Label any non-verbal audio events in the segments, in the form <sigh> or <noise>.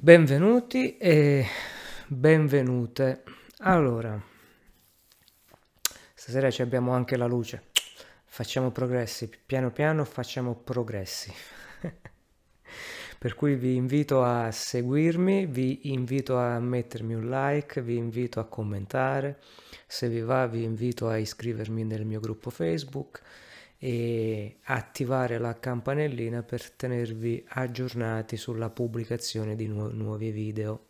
Benvenuti e benvenute. Allora, stasera ci abbiamo anche la luce. Facciamo progressi, piano piano facciamo progressi. <laughs> per cui vi invito a seguirmi, vi invito a mettermi un like, vi invito a commentare. Se vi va, vi invito a iscrivermi nel mio gruppo Facebook e attivare la campanellina per tenervi aggiornati sulla pubblicazione di nu- nuovi video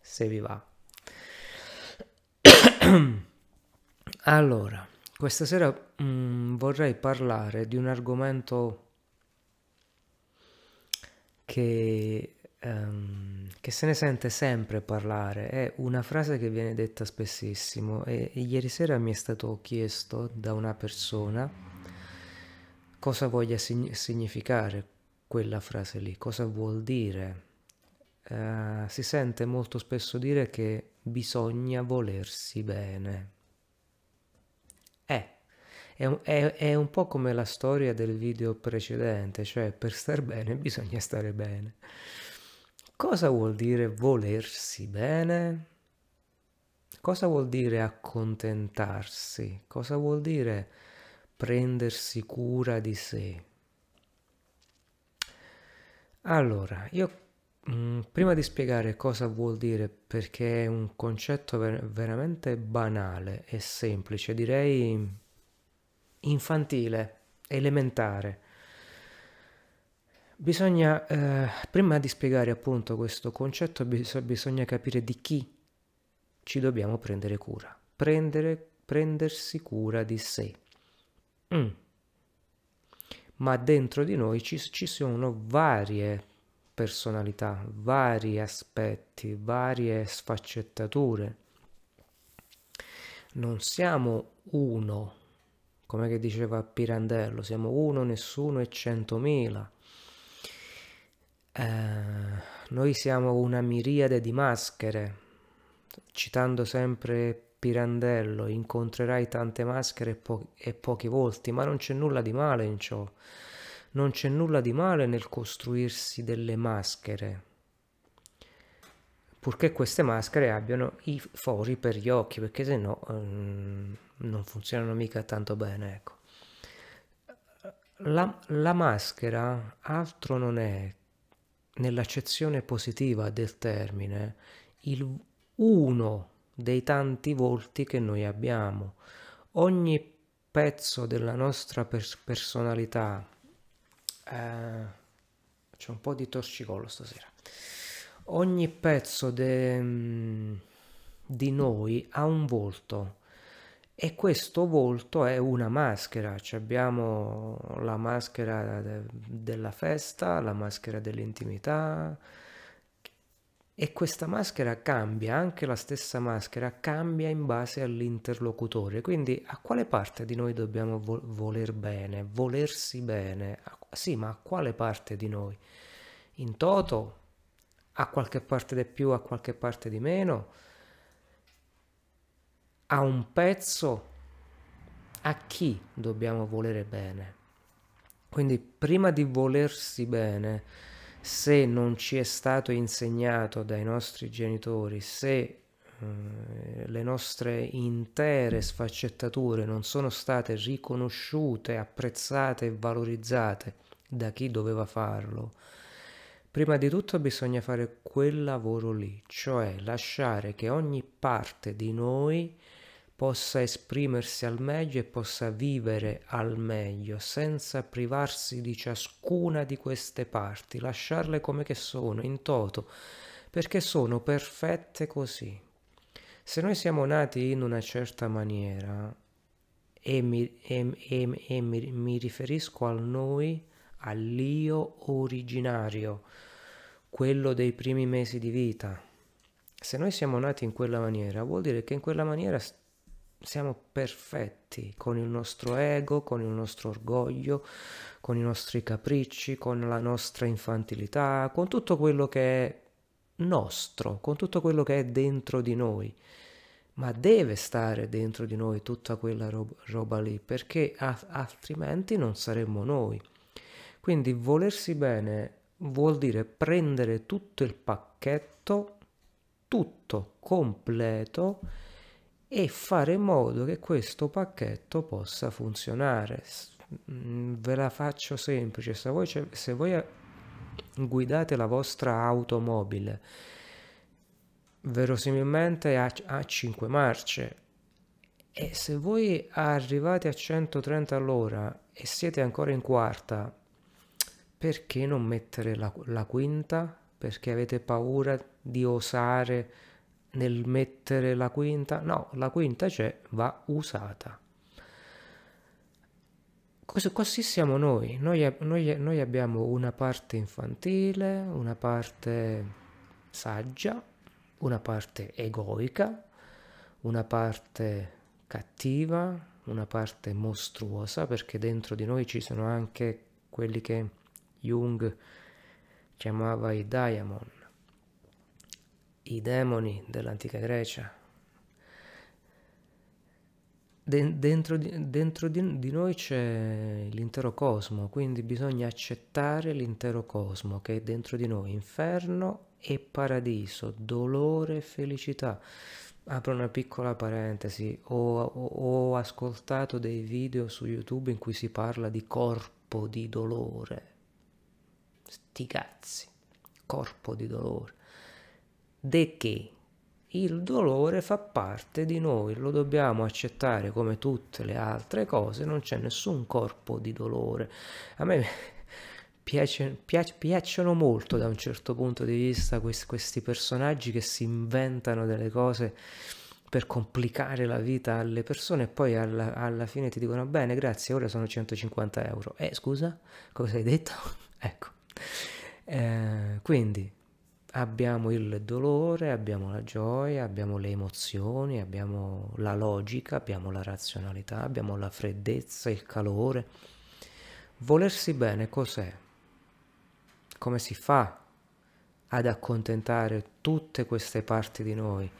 se vi va. <coughs> allora, questa sera mh, mm, vorrei parlare di un argomento che, um, che, se ne sente sempre parlare, è una frase che viene detta spessissimo e, e ieri sera mi è stato chiesto da una persona cosa voglia sign- significare quella frase lì, cosa vuol dire. Uh, si sente molto spesso dire che bisogna volersi bene. Eh, è un, è, è un po' come la storia del video precedente, cioè per star bene bisogna stare bene. Cosa vuol dire volersi bene? Cosa vuol dire accontentarsi? Cosa vuol dire prendersi cura di sé. Allora, io mh, mm, prima di spiegare cosa vuol dire, perché è un concetto ver- veramente banale e semplice, direi infantile, elementare. Bisogna, eh, prima di spiegare appunto questo concetto, bis- bisogna capire di chi ci dobbiamo prendere cura. Prendere, prendersi cura di sé. Mm. Ma dentro di noi ci, ci sono varie personalità, vari aspetti, varie sfaccettature. Non siamo uno, come che diceva Pirandello, siamo uno, nessuno e centomila. Eh, noi siamo una miriade di maschere, citando sempre Pirandello, incontrerai tante maschere e, po- e pochi volti, ma non c'è nulla di male in ciò. Non c'è nulla di male nel costruirsi delle maschere, purché queste maschere abbiano i fori per gli occhi, perché se no um, non funzionano mica tanto bene. Ecco. La, la maschera altro non è, nell'accezione positiva del termine, il uno dei tanti volti che noi abbiamo. Ogni pezzo della nostra pers- personalità, eh, c'è un po' di torcicollo stasera, ogni pezzo de, mm, di noi ha un volto e questo volto è una maschera, cioè abbiamo la maschera de- della festa, la maschera dell'intimità, e questa maschera cambia, anche la stessa maschera cambia in base all'interlocutore. Quindi a quale parte di noi dobbiamo vo- voler bene, volersi bene? Sì, ma a quale parte di noi? In toto? A qualche parte di più, a qualche parte di meno? A un pezzo? A chi dobbiamo volere bene? Quindi prima di volersi bene, se non ci è stato insegnato dai nostri genitori, se eh, le nostre intere sfaccettature non sono state riconosciute, apprezzate e valorizzate da chi doveva farlo, prima di tutto bisogna fare quel lavoro lì, cioè lasciare che ogni parte di noi possa esprimersi al meglio e possa vivere al meglio senza privarsi di ciascuna di queste parti, lasciarle come che sono, in toto, perché sono perfette così. Se noi siamo nati in una certa maniera, e mi, e, e, e mi, mi riferisco al noi, all'io originario, quello dei primi mesi di vita, se noi siamo nati in quella maniera, vuol dire che in quella maniera siamo perfetti con il nostro ego, con il nostro orgoglio, con i nostri capricci, con la nostra infantilità, con tutto quello che è nostro, con tutto quello che è dentro di noi. Ma deve stare dentro di noi tutta quella roba, roba lì, perché altrimenti non saremmo noi. Quindi volersi bene vuol dire prendere tutto il pacchetto, tutto completo e fare in modo che questo pacchetto possa funzionare. Mm, ve la faccio semplice, se voi, se voi guidate la vostra automobile, verosimilmente ha, ha 5 marce e se voi arrivate a 130 all'ora e siete ancora in quarta, perché non mettere la, la quinta? Perché avete paura di osare nel mettere la quinta? No, la quinta c'è, va usata. Così, così siamo noi. Noi, noi. noi abbiamo una parte infantile, una parte saggia, una parte egoica, una parte cattiva, una parte mostruosa, perché dentro di noi ci sono anche quelli che Jung chiamava i Diamond, i demoni dell'antica Grecia. De- dentro, di, dentro di, di noi c'è l'intero cosmo, quindi bisogna accettare l'intero cosmo che è dentro di noi, inferno e paradiso, dolore e felicità. Apro una piccola parentesi, ho, ho, ho, ascoltato dei video su YouTube in cui si parla di corpo di dolore. Sti cazzi, corpo di dolore. De che il dolore fa parte di noi, lo dobbiamo accettare come tutte le altre cose, non c'è nessun corpo di dolore. A me piace, piace, piacciono molto da un certo punto di vista questi, questi personaggi che si inventano delle cose per complicare la vita alle persone e poi alla, alla, fine ti dicono bene grazie ora sono 150 euro eh scusa? Cosa hai detto? <laughs> Ecco. Eh, quindi abbiamo il dolore abbiamo la gioia abbiamo le emozioni abbiamo la logica abbiamo la razionalità abbiamo la freddezza il calore volersi bene cos'è come si fa ad accontentare tutte queste parti di noi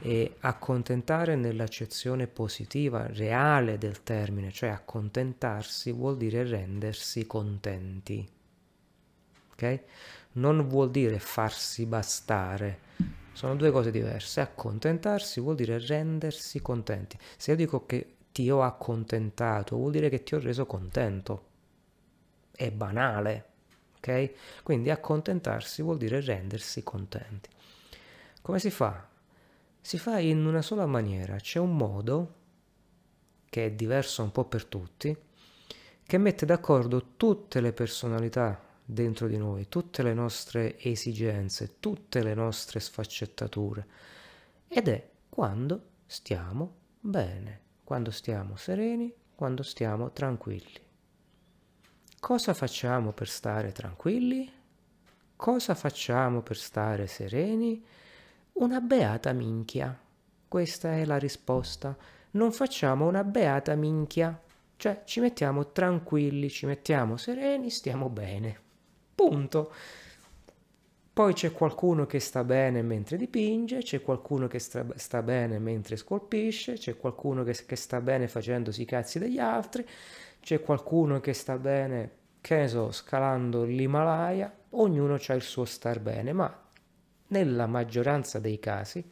e accontentare nell'accezione positiva, reale del termine, cioè accontentarsi vuol dire rendersi contenti. Ok? Non vuol dire farsi bastare. Sono due cose diverse. Accontentarsi vuol dire rendersi contenti. Se io dico che ti ho accontentato, vuol dire che ti ho reso contento. È banale, ok? Quindi accontentarsi vuol dire rendersi contenti. Come si fa? Si fa in una sola maniera, c'è un modo che è diverso un po' per tutti, che mette d'accordo tutte le personalità dentro di noi, tutte le nostre esigenze, tutte le nostre sfaccettature ed è quando stiamo bene, quando stiamo sereni, quando stiamo tranquilli. Cosa facciamo per stare tranquilli? Cosa facciamo per stare sereni? Una beata minchia. Questa è la risposta. Non facciamo una beata minchia. Cioè ci mettiamo tranquilli, ci mettiamo sereni, stiamo bene. Punto. Poi c'è qualcuno che sta bene mentre dipinge, c'è qualcuno che sta, sta bene mentre scolpisce, c'è qualcuno che, che sta bene facendosi i cazzi degli altri, c'è qualcuno che sta bene, che ne so, scalando l'Himalaya, ognuno ha il suo star bene, ma nella maggioranza dei casi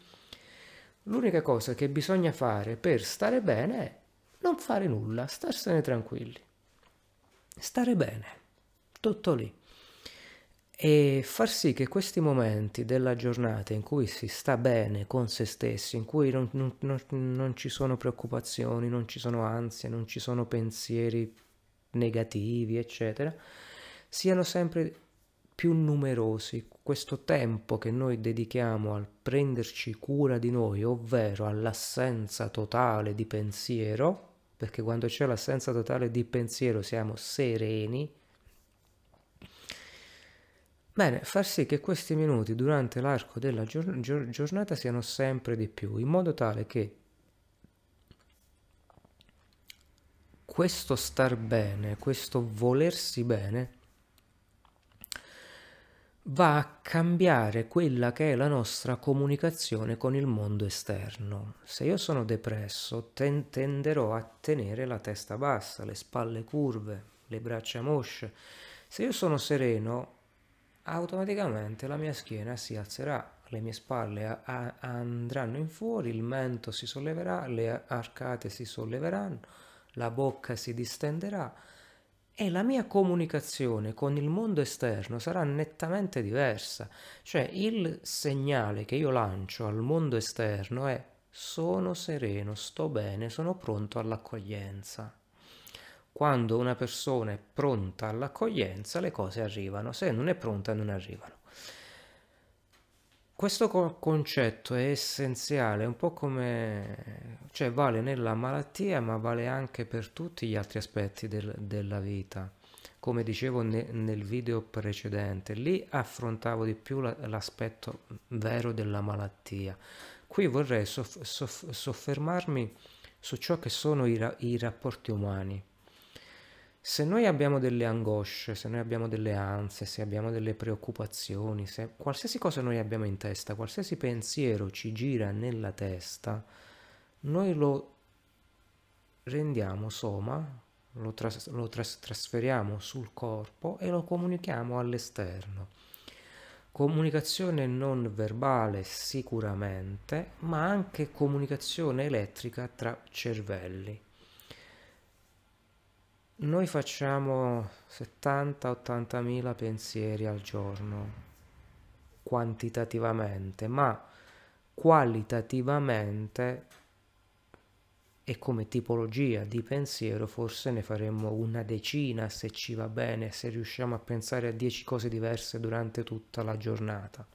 l'unica cosa che bisogna fare per stare bene è non fare nulla, starsene tranquilli. Stare bene, tutto lì. E far sì che questi momenti della giornata in cui si sta bene con se stessi, in cui non, non, non, ci sono preoccupazioni, non ci sono ansie, non ci sono pensieri negativi, eccetera, siano sempre più numerosi. Questo tempo che noi dedichiamo al prenderci cura di noi, ovvero all'assenza totale di pensiero, perché quando c'è l'assenza totale di pensiero siamo sereni, Bene, far sì che questi minuti durante l'arco della giornata siano sempre di più, in modo tale che questo star bene, questo volersi bene, va a cambiare quella che è la nostra comunicazione con il mondo esterno. Se io sono depresso, ten- tenderò a tenere la testa bassa, le spalle curve, le braccia mosce. Se io sono sereno, automaticamente la mia schiena si alzerà, le mie spalle andranno in fuori, il mento si solleverà, le arcate si solleveranno, la bocca si distenderà e la mia comunicazione con il mondo esterno sarà nettamente diversa. Cioè il segnale che io lancio al mondo esterno è sono sereno, sto bene, sono pronto all'accoglienza. Quando una persona è pronta all'accoglienza, le cose arrivano, se non è pronta non arrivano. Questo co- concetto è essenziale, un po' come, cioè vale nella malattia, ma vale anche per tutti gli altri aspetti del- della vita. Come dicevo ne- nel video precedente, lì affrontavo di più la- l'aspetto vero della malattia. Qui vorrei soff- soff- soffermarmi su ciò che sono i, ra- i rapporti umani. Se noi abbiamo delle angosce, se noi abbiamo delle ansie, se abbiamo delle preoccupazioni, se qualsiasi cosa noi abbiamo in testa, qualsiasi pensiero ci gira nella testa, noi lo rendiamo soma, lo, tras- lo tras- trasferiamo sul corpo e lo comunichiamo all'esterno. Comunicazione non verbale sicuramente, ma anche comunicazione elettrica tra cervelli. Noi facciamo 70-80 mila pensieri al giorno, quantitativamente, ma qualitativamente e come tipologia di pensiero forse ne faremmo una decina se ci va bene, se riusciamo a pensare a 10 cose diverse durante tutta la giornata.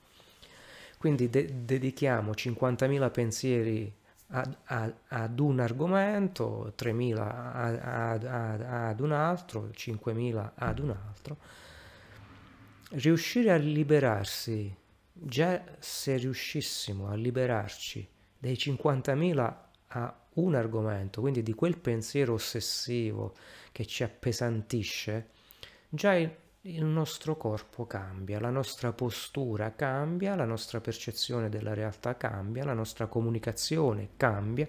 Quindi de- dedichiamo 50.000 pensieri ad, ad, ad un argomento, 3.000 ad, ad un altro, 5.000 ad un altro, riuscire a liberarsi, già se riuscissimo a liberarci dai 50.000 a un argomento, quindi di quel pensiero ossessivo che ci appesantisce, già il, il nostro corpo cambia, la nostra postura cambia, la nostra percezione della realtà cambia, la nostra comunicazione cambia,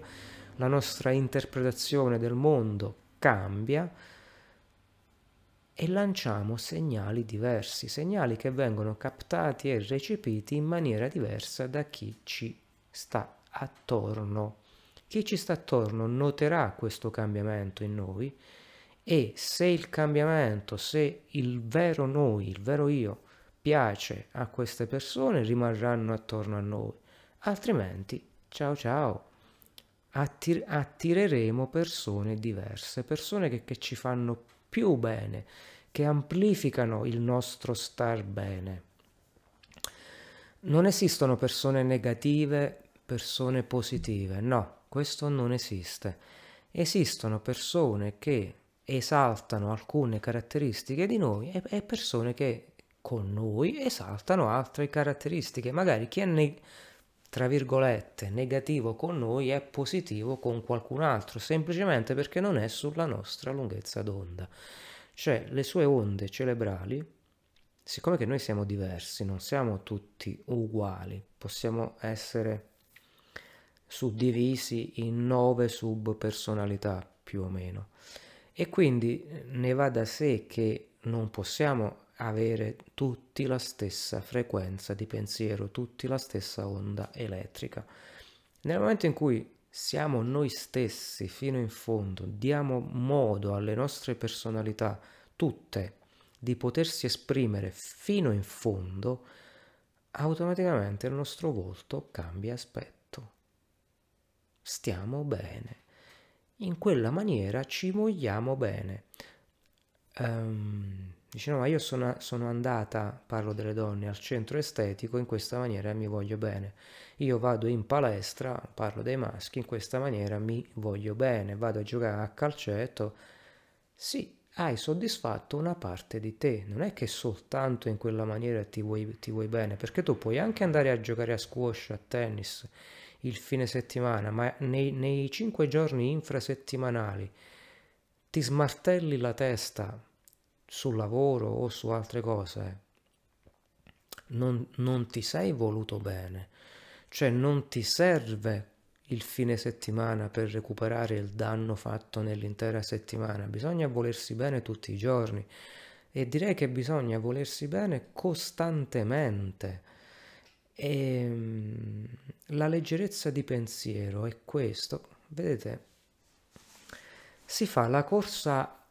la nostra interpretazione del mondo cambia e lanciamo segnali diversi, segnali che vengono captati e recepiti in maniera diversa da chi ci sta attorno. Chi ci sta attorno noterà questo cambiamento in noi e se il cambiamento, se il vero noi, il vero io piace a queste persone, rimarranno attorno a noi, altrimenti ciao ciao. Attir- attireremo persone diverse, persone che, che ci fanno più bene, che amplificano il nostro star bene. Non esistono persone negative, persone positive, no, questo non esiste. Esistono persone che esaltano alcune caratteristiche di noi e, e persone che con noi esaltano altre caratteristiche. Magari chi è ne- tra virgolette negativo con noi è positivo con qualcun altro, semplicemente perché non è sulla nostra lunghezza d'onda. Cioè le sue onde cerebrali, siccome che noi siamo diversi, non siamo tutti uguali, possiamo essere suddivisi in nove subpersonalità più o meno e quindi eh, ne va da sé che non possiamo avere tutti la stessa frequenza di pensiero, tutti la stessa onda elettrica. Nel momento in cui siamo noi stessi fino in fondo, diamo modo alle nostre personalità, tutte, di potersi esprimere fino in fondo, automaticamente il nostro volto cambia aspetto. Stiamo bene in quella maniera ci vogliamo bene. Um, dice no, ma io sono, sono, andata, parlo delle donne, al centro estetico, in questa maniera mi voglio bene. Io vado in palestra, parlo dei maschi, in questa maniera mi voglio bene. Vado a giocare a calcetto. Sì, hai soddisfatto una parte di te, non è che soltanto in quella maniera ti vuoi, ti vuoi bene, perché tu puoi anche andare a giocare a squash, a tennis il fine settimana, ma nei, nei cinque giorni infrasettimanali ti smartelli la testa sul lavoro o su altre cose, non, non ti sei voluto bene, cioè non ti serve il fine settimana per recuperare il danno fatto nell'intera settimana, bisogna volersi bene tutti i giorni. e direi che bisogna volersi bene costantemente. E ehm, la leggerezza di pensiero è questo. Vedete, si fa la corsa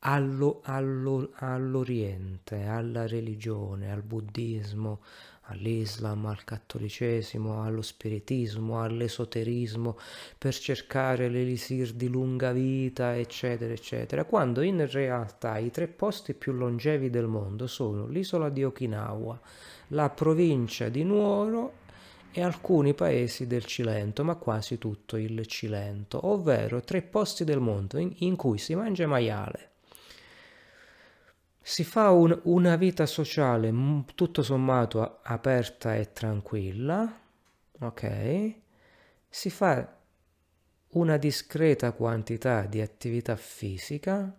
allo, allo, all'Oriente, alla religione, al buddismo, all'Islam, al cattolicesimo, allo spiritismo, all'esoterismo, per cercare l'elisir di lunga vita, eccetera, eccetera, quando in realtà i tre posti più longevi del mondo sono l'isola di Okinawa, la provincia di Nuoro e alcuni paesi del Cilento, ma quasi tutto il Cilento, ovvero tre posti del mondo in, in cui si mangia maiale si fa un, una vita sociale tutto sommato aperta e tranquilla, ok? Si fa una discreta quantità di attività fisica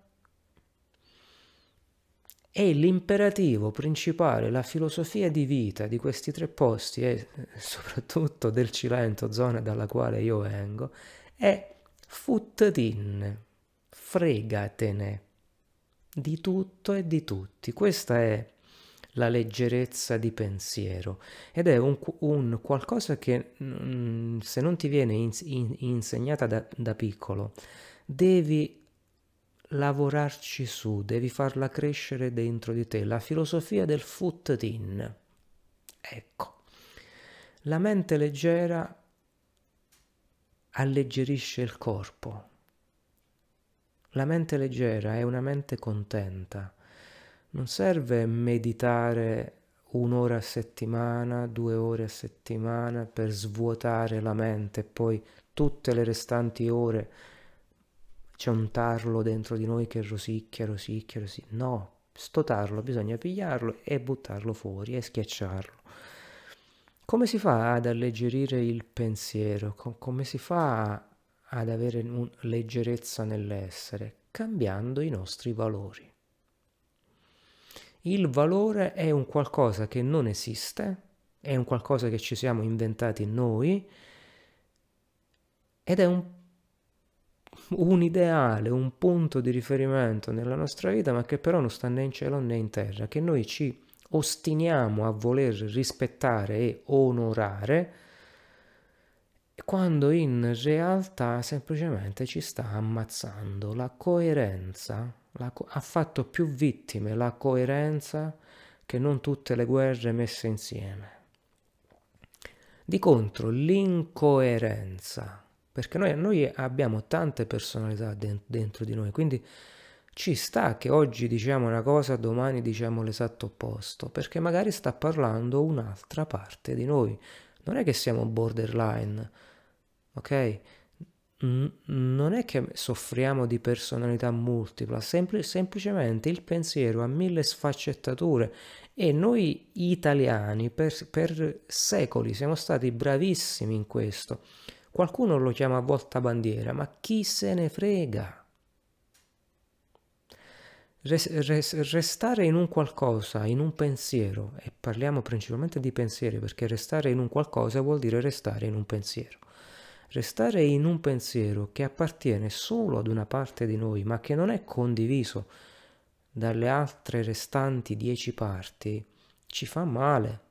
e l'imperativo principale, la filosofia di vita di questi tre posti e soprattutto del Cilento, zona dalla quale io vengo, è futtatin, fregatene di tutto e di tutti. Questa è la leggerezza di pensiero ed è un, un qualcosa che se non ti viene in, in, insegnata da, da piccolo, devi lavorarci su, devi farla crescere dentro di te. La filosofia del foot-in. Ecco, la mente leggera alleggerisce il corpo la mente leggera è una mente contenta. Non serve meditare un'ora a settimana, due ore a settimana per svuotare la mente e poi tutte le restanti ore c'è un tarlo dentro di noi che rosicchia, rosicchia, rosicchia. No, sto tarlo bisogna pigliarlo e buttarlo fuori e schiacciarlo. Come si fa ad alleggerire il pensiero? Come si fa ad avere un, leggerezza nell'essere, cambiando i nostri valori. Il valore è un qualcosa che non esiste, è un qualcosa che ci siamo inventati noi ed è un, un ideale, un punto di riferimento nella nostra vita, ma che però non sta né in cielo né in terra, che noi ci ostiniamo a voler rispettare e onorare quando in realtà semplicemente ci sta ammazzando. La coerenza la co- ha fatto più vittime la coerenza che non tutte le guerre messe insieme. Di contro, l'incoerenza, perché noi, noi abbiamo tante personalità dentro di noi, quindi ci sta che oggi diciamo una cosa, domani diciamo l'esatto opposto, perché magari sta parlando un'altra parte di noi. Non è che siamo borderline, ok? non è che soffriamo di personalità multipla, sempl- semplicemente il pensiero ha mille sfaccettature e noi italiani per, per, secoli siamo stati bravissimi in questo. Qualcuno lo chiama volta bandiera, ma chi se ne frega? Res, res, restare in un qualcosa, in un pensiero, e parliamo principalmente di pensieri perché restare in un qualcosa vuol dire restare in un pensiero Restare in un pensiero che appartiene solo ad una parte di noi, ma che non è condiviso dalle altre restanti dieci parti, ci fa male.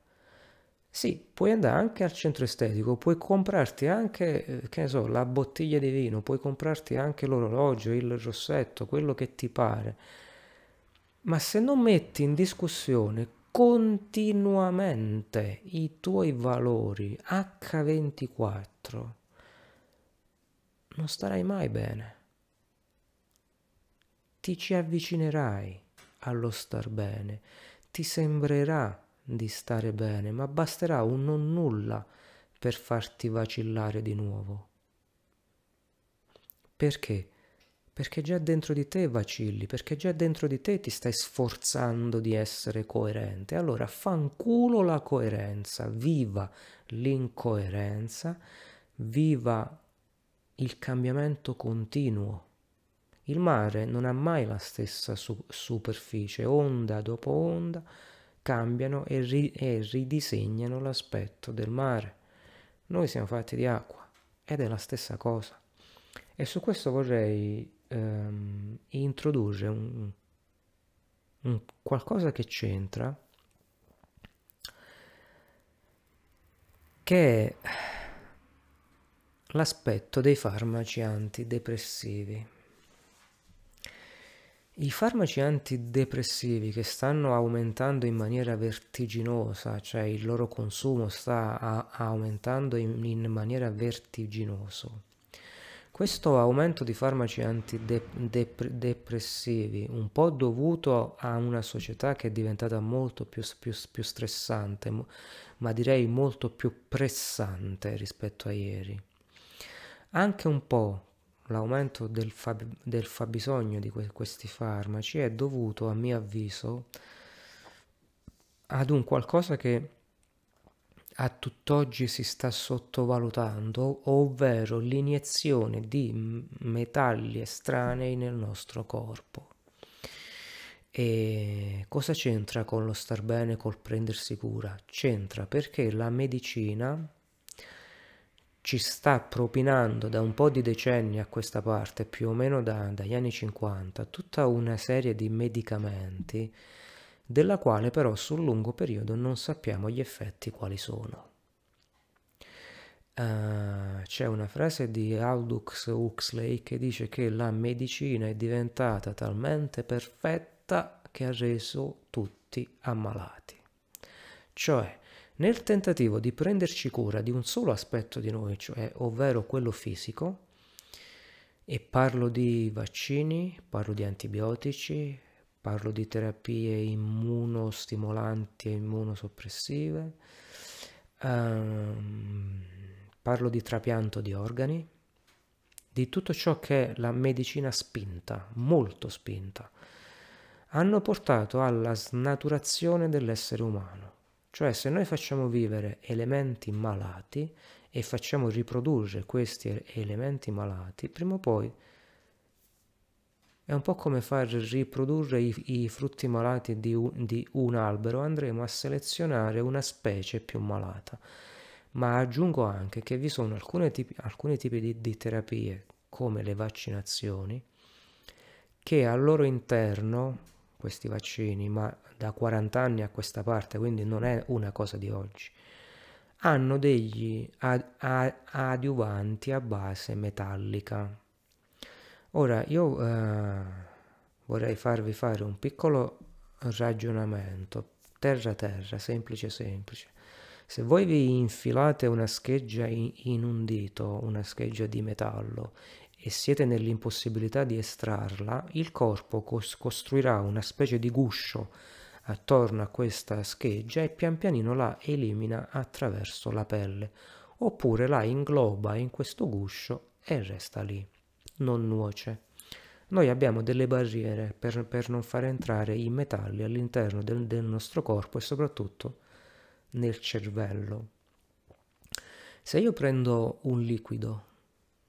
Sì, puoi andare anche al centro estetico, puoi comprarti anche, eh, che ne so, la bottiglia di vino, puoi comprarti anche l'orologio, il rossetto, quello che ti pare. Ma se non metti in discussione continuamente i tuoi valori H24, non starai mai bene. Ti ci avvicinerai allo star bene, ti sembrerà di stare bene, ma basterà un non nulla per farti vacillare di nuovo. Perché? Perché già dentro di te vacilli, perché già dentro di te ti stai sforzando di essere coerente. Allora fanculo la coerenza, viva l'incoerenza, viva il cambiamento continuo. Il mare non ha mai la stessa su- superficie, onda dopo onda cambiano e, ri- e ridisegnano l'aspetto del mare. Noi siamo fatti di acqua ed è la stessa cosa. E su questo vorrei ehm, introdurre un, un qualcosa che c'entra, che è l'aspetto dei farmaci antidepressivi. I farmaci antidepressivi che stanno aumentando in maniera vertiginosa, cioè il loro consumo sta a- aumentando in, in maniera vertiginosa. Questo aumento di farmaci antidepressivi, un po' dovuto a una società che è diventata molto più, più, più stressante, ma direi molto più pressante rispetto a ieri. Anche un po' l'aumento del, fab- del fabbisogno di que- questi farmaci è dovuto, a mio avviso, ad un qualcosa che a tutt'oggi si sta sottovalutando, ovvero l'iniezione di metalli estranei nel nostro corpo. E cosa c'entra con lo star bene, col prendersi cura? C'entra perché la medicina ci sta propinando da un po' di decenni a questa parte, più o meno da, dagli anni 50, tutta una serie di medicamenti della quale però sul lungo periodo non sappiamo gli effetti quali sono. Uh, c'è una frase di Aldous Huxley che dice che la medicina è diventata talmente perfetta che ha reso tutti ammalati. Cioè, nel tentativo di prenderci cura di un solo aspetto di noi, cioè ovvero quello fisico, e parlo di vaccini, parlo di antibiotici, parlo di terapie immunostimolanti e immunosoppressive, um, parlo di trapianto di organi, di tutto ciò che la medicina spinta, molto spinta, hanno portato alla snaturazione dell'essere umano. Cioè se noi facciamo vivere elementi malati e facciamo riprodurre questi elementi malati, prima o poi è un po' come far riprodurre i, i frutti malati di un, di un, albero, andremo a selezionare una specie più malata. Ma aggiungo anche che vi sono tipi, alcuni tipi di, di terapie, come le vaccinazioni, che al loro interno questi vaccini, ma da 40 anni a questa parte, quindi non è una cosa di oggi, hanno degli ad, ad, adiuvanti a base metallica. Ora io eh, vorrei farvi fare un piccolo ragionamento, terra terra, semplice semplice. Se voi vi infilate una scheggia in, un dito, una scheggia di metallo, e siete nell'impossibilità di estrarla, il corpo cos- costruirà una specie di guscio attorno a questa scheggia e pian pianino la elimina attraverso la pelle, oppure la ingloba in questo guscio e resta lì, non nuoce. Noi abbiamo delle barriere per, per non far entrare i metalli all'interno del, del nostro corpo e soprattutto nel cervello. Se io prendo un liquido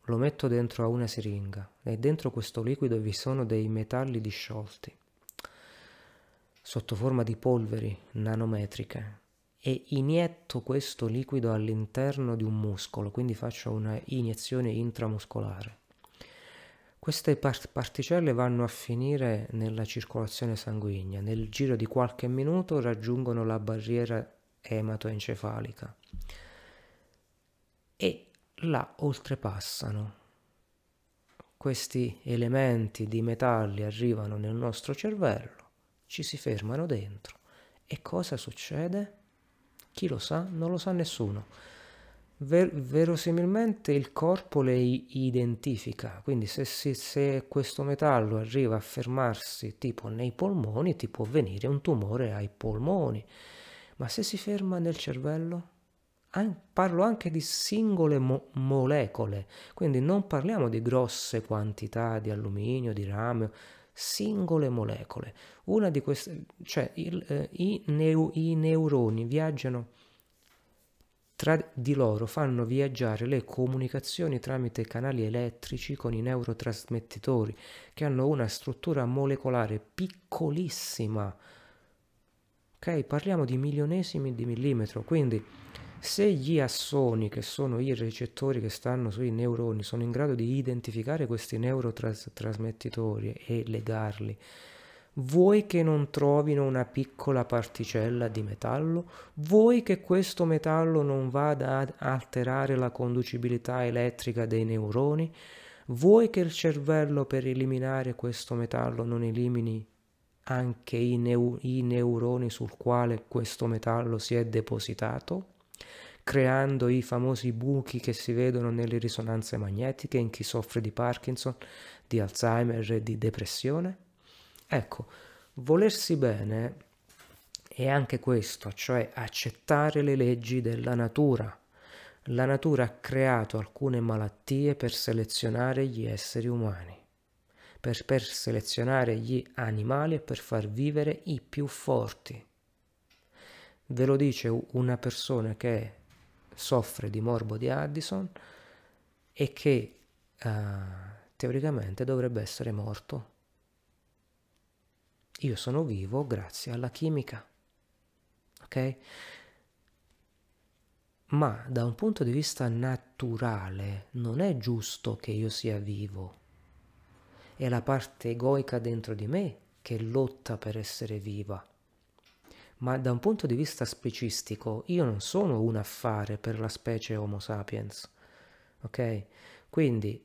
lo metto dentro a una siringa e dentro questo liquido vi sono dei metalli disciolti sotto forma di polveri nanometriche e inietto questo liquido all'interno di un muscolo, quindi faccio una iniezione intramuscolare. Queste part- particelle vanno a finire nella circolazione sanguigna, nel giro di qualche minuto raggiungono la barriera ematoencefalica e la oltrepassano. Questi elementi di metalli arrivano nel nostro cervello, ci si fermano dentro e cosa succede? Chi lo sa? Non lo sa nessuno. Ver- verosimilmente il corpo le identifica, quindi se, si, se questo metallo arriva a fermarsi tipo nei polmoni ti può venire un tumore ai polmoni, ma se si ferma nel cervello? parlo anche di singole mo- molecole, quindi non parliamo di grosse quantità di alluminio, di rame, singole molecole. Una di queste, cioè il, eh, i, neu- i neuroni viaggiano tra di loro, fanno viaggiare le comunicazioni tramite canali elettrici con i neurotrasmettitori che hanno una struttura molecolare piccolissima. Ok, parliamo di milionesimi di millimetro, quindi se gli assoni, che sono i recettori che stanno sui neuroni, sono in grado di identificare questi neurotrasmettitori e legarli, Vuoi che non trovino una piccola particella di metallo? Vuoi che questo metallo non vada ad alterare la conducibilità elettrica dei neuroni? Vuoi che il cervello per eliminare questo metallo non elimini anche i, neu- i neuroni sul quale questo metallo si è depositato? creando i famosi buchi che si vedono nelle risonanze magnetiche in chi soffre di Parkinson, di Alzheimer e di depressione? Ecco, volersi bene è anche questo, cioè accettare le leggi della natura. La natura ha creato alcune malattie per selezionare gli esseri umani, per, per selezionare gli animali e per far vivere i più forti. Ve lo dice una persona che soffre di morbo di Addison e che uh, teoricamente dovrebbe essere morto. Io sono vivo grazie alla chimica, ok? Ma da un punto di vista naturale non è giusto che io sia vivo. È la parte egoica dentro di me che lotta per essere viva ma da un punto di vista specistico io non sono un affare per la specie Homo sapiens, ok? Quindi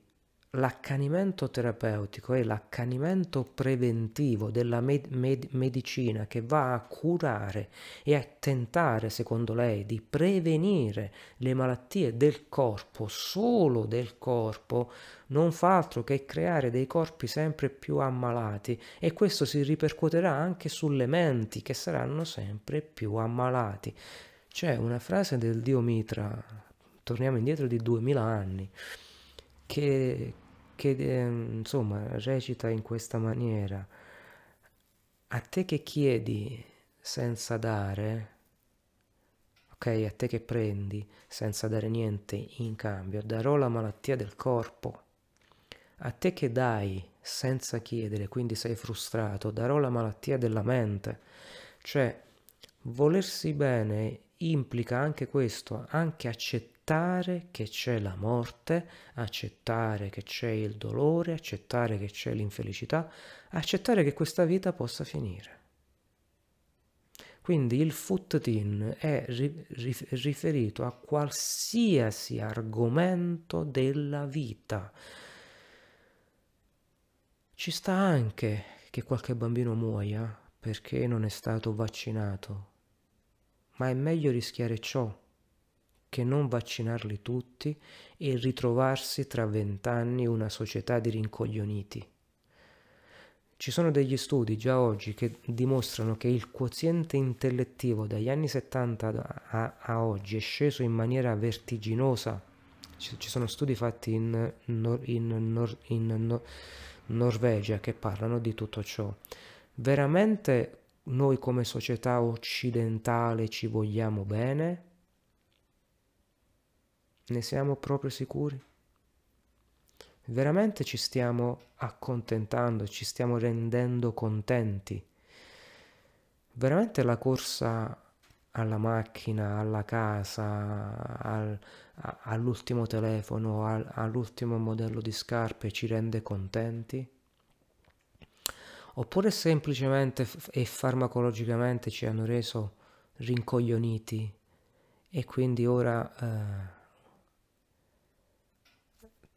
l'accanimento terapeutico è l'accanimento preventivo della med- med- medicina che va a curare e a tentare, secondo lei, di prevenire le malattie del corpo, solo del corpo, non fa altro che creare dei corpi sempre più ammalati e questo si ripercuoterà anche sulle menti che saranno sempre più ammalati. C'è una frase del dio Mitra, torniamo indietro di duemila anni, che, che eh, insomma recita in questa maniera. A te che chiedi senza dare, ok, a te che prendi senza dare niente in cambio, darò la malattia del corpo. A te che dai senza chiedere, quindi sei frustrato, darò la malattia della mente. Cioè, volersi bene implica anche questo, anche accettare accettare che c'è la morte, accettare che c'è il dolore, accettare che c'è l'infelicità, accettare che questa vita possa finire. Quindi il Futtin è riferito a qualsiasi argomento della vita. Ci sta anche che qualche bambino muoia perché non è stato vaccinato, ma è meglio rischiare ciò che non vaccinarli tutti e ritrovarsi tra vent'anni una società di rincoglioniti. Ci sono degli studi già oggi che dimostrano che il quoziente intellettivo dagli anni 70 a, a oggi è sceso in maniera vertiginosa. Ci, ci sono studi fatti in, nor, in, nor, in nor, Norvegia che parlano di tutto ciò. Veramente noi come società occidentale ci vogliamo bene? Ne siamo proprio sicuri? Veramente ci stiamo accontentando, ci stiamo rendendo contenti? Veramente la corsa alla macchina, alla casa, al, all'ultimo telefono, al, all'ultimo modello di scarpe ci rende contenti? Oppure semplicemente e farmacologicamente ci hanno reso rincoglioniti e quindi ora... Eh,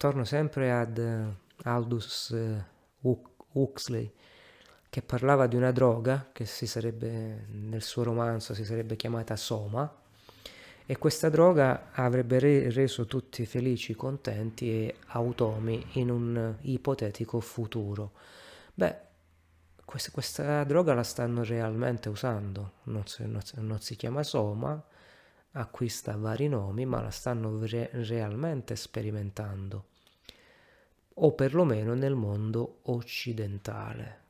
torno sempre ad uh, Aldous uh, Huxley che parlava di una droga che si sarebbe nel suo romanzo si sarebbe chiamata Soma e questa droga avrebbe re- reso tutti felici, contenti e automi in un ipotetico futuro. Beh, questa, questa droga la stanno realmente usando, non si, non, non si chiama Soma, acquista vari nomi, ma la stanno re- realmente sperimentando o perlomeno nel mondo occidentale.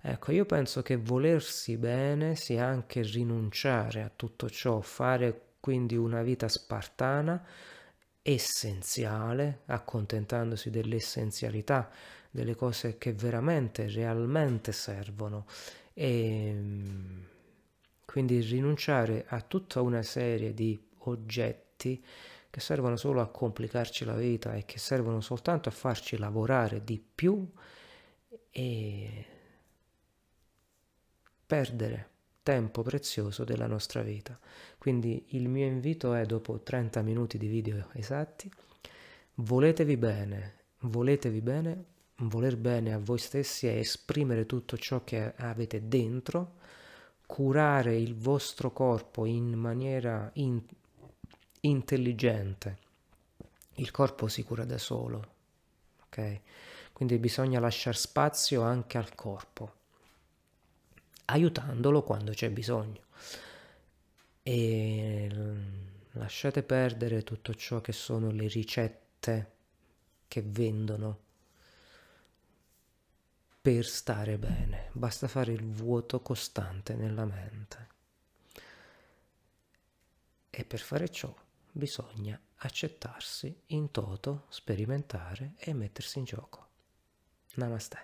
Ecco, io penso che volersi bene sia anche rinunciare a tutto ciò, fare quindi una vita spartana, essenziale, accontentandosi dell'essenzialità, delle cose che veramente, realmente servono e ehm, quindi rinunciare a tutta una serie di oggetti che servono solo a complicarci la vita e che servono soltanto a farci lavorare di più e perdere tempo prezioso della nostra vita. Quindi il mio invito è dopo 30 minuti di video esatti, voletevi bene, voletevi bene, voler bene a voi stessi è esprimere tutto ciò che avete dentro, curare il vostro corpo in maniera in, intelligente. Il corpo si cura da solo, ok? Quindi bisogna lasciare spazio anche al corpo, aiutandolo quando c'è bisogno. E lasciate perdere tutto ciò che sono le ricette che vendono per stare bene, basta fare il vuoto costante nella mente. E per fare ciò bisogna accettarsi in toto, sperimentare e mettersi in gioco. Namaste.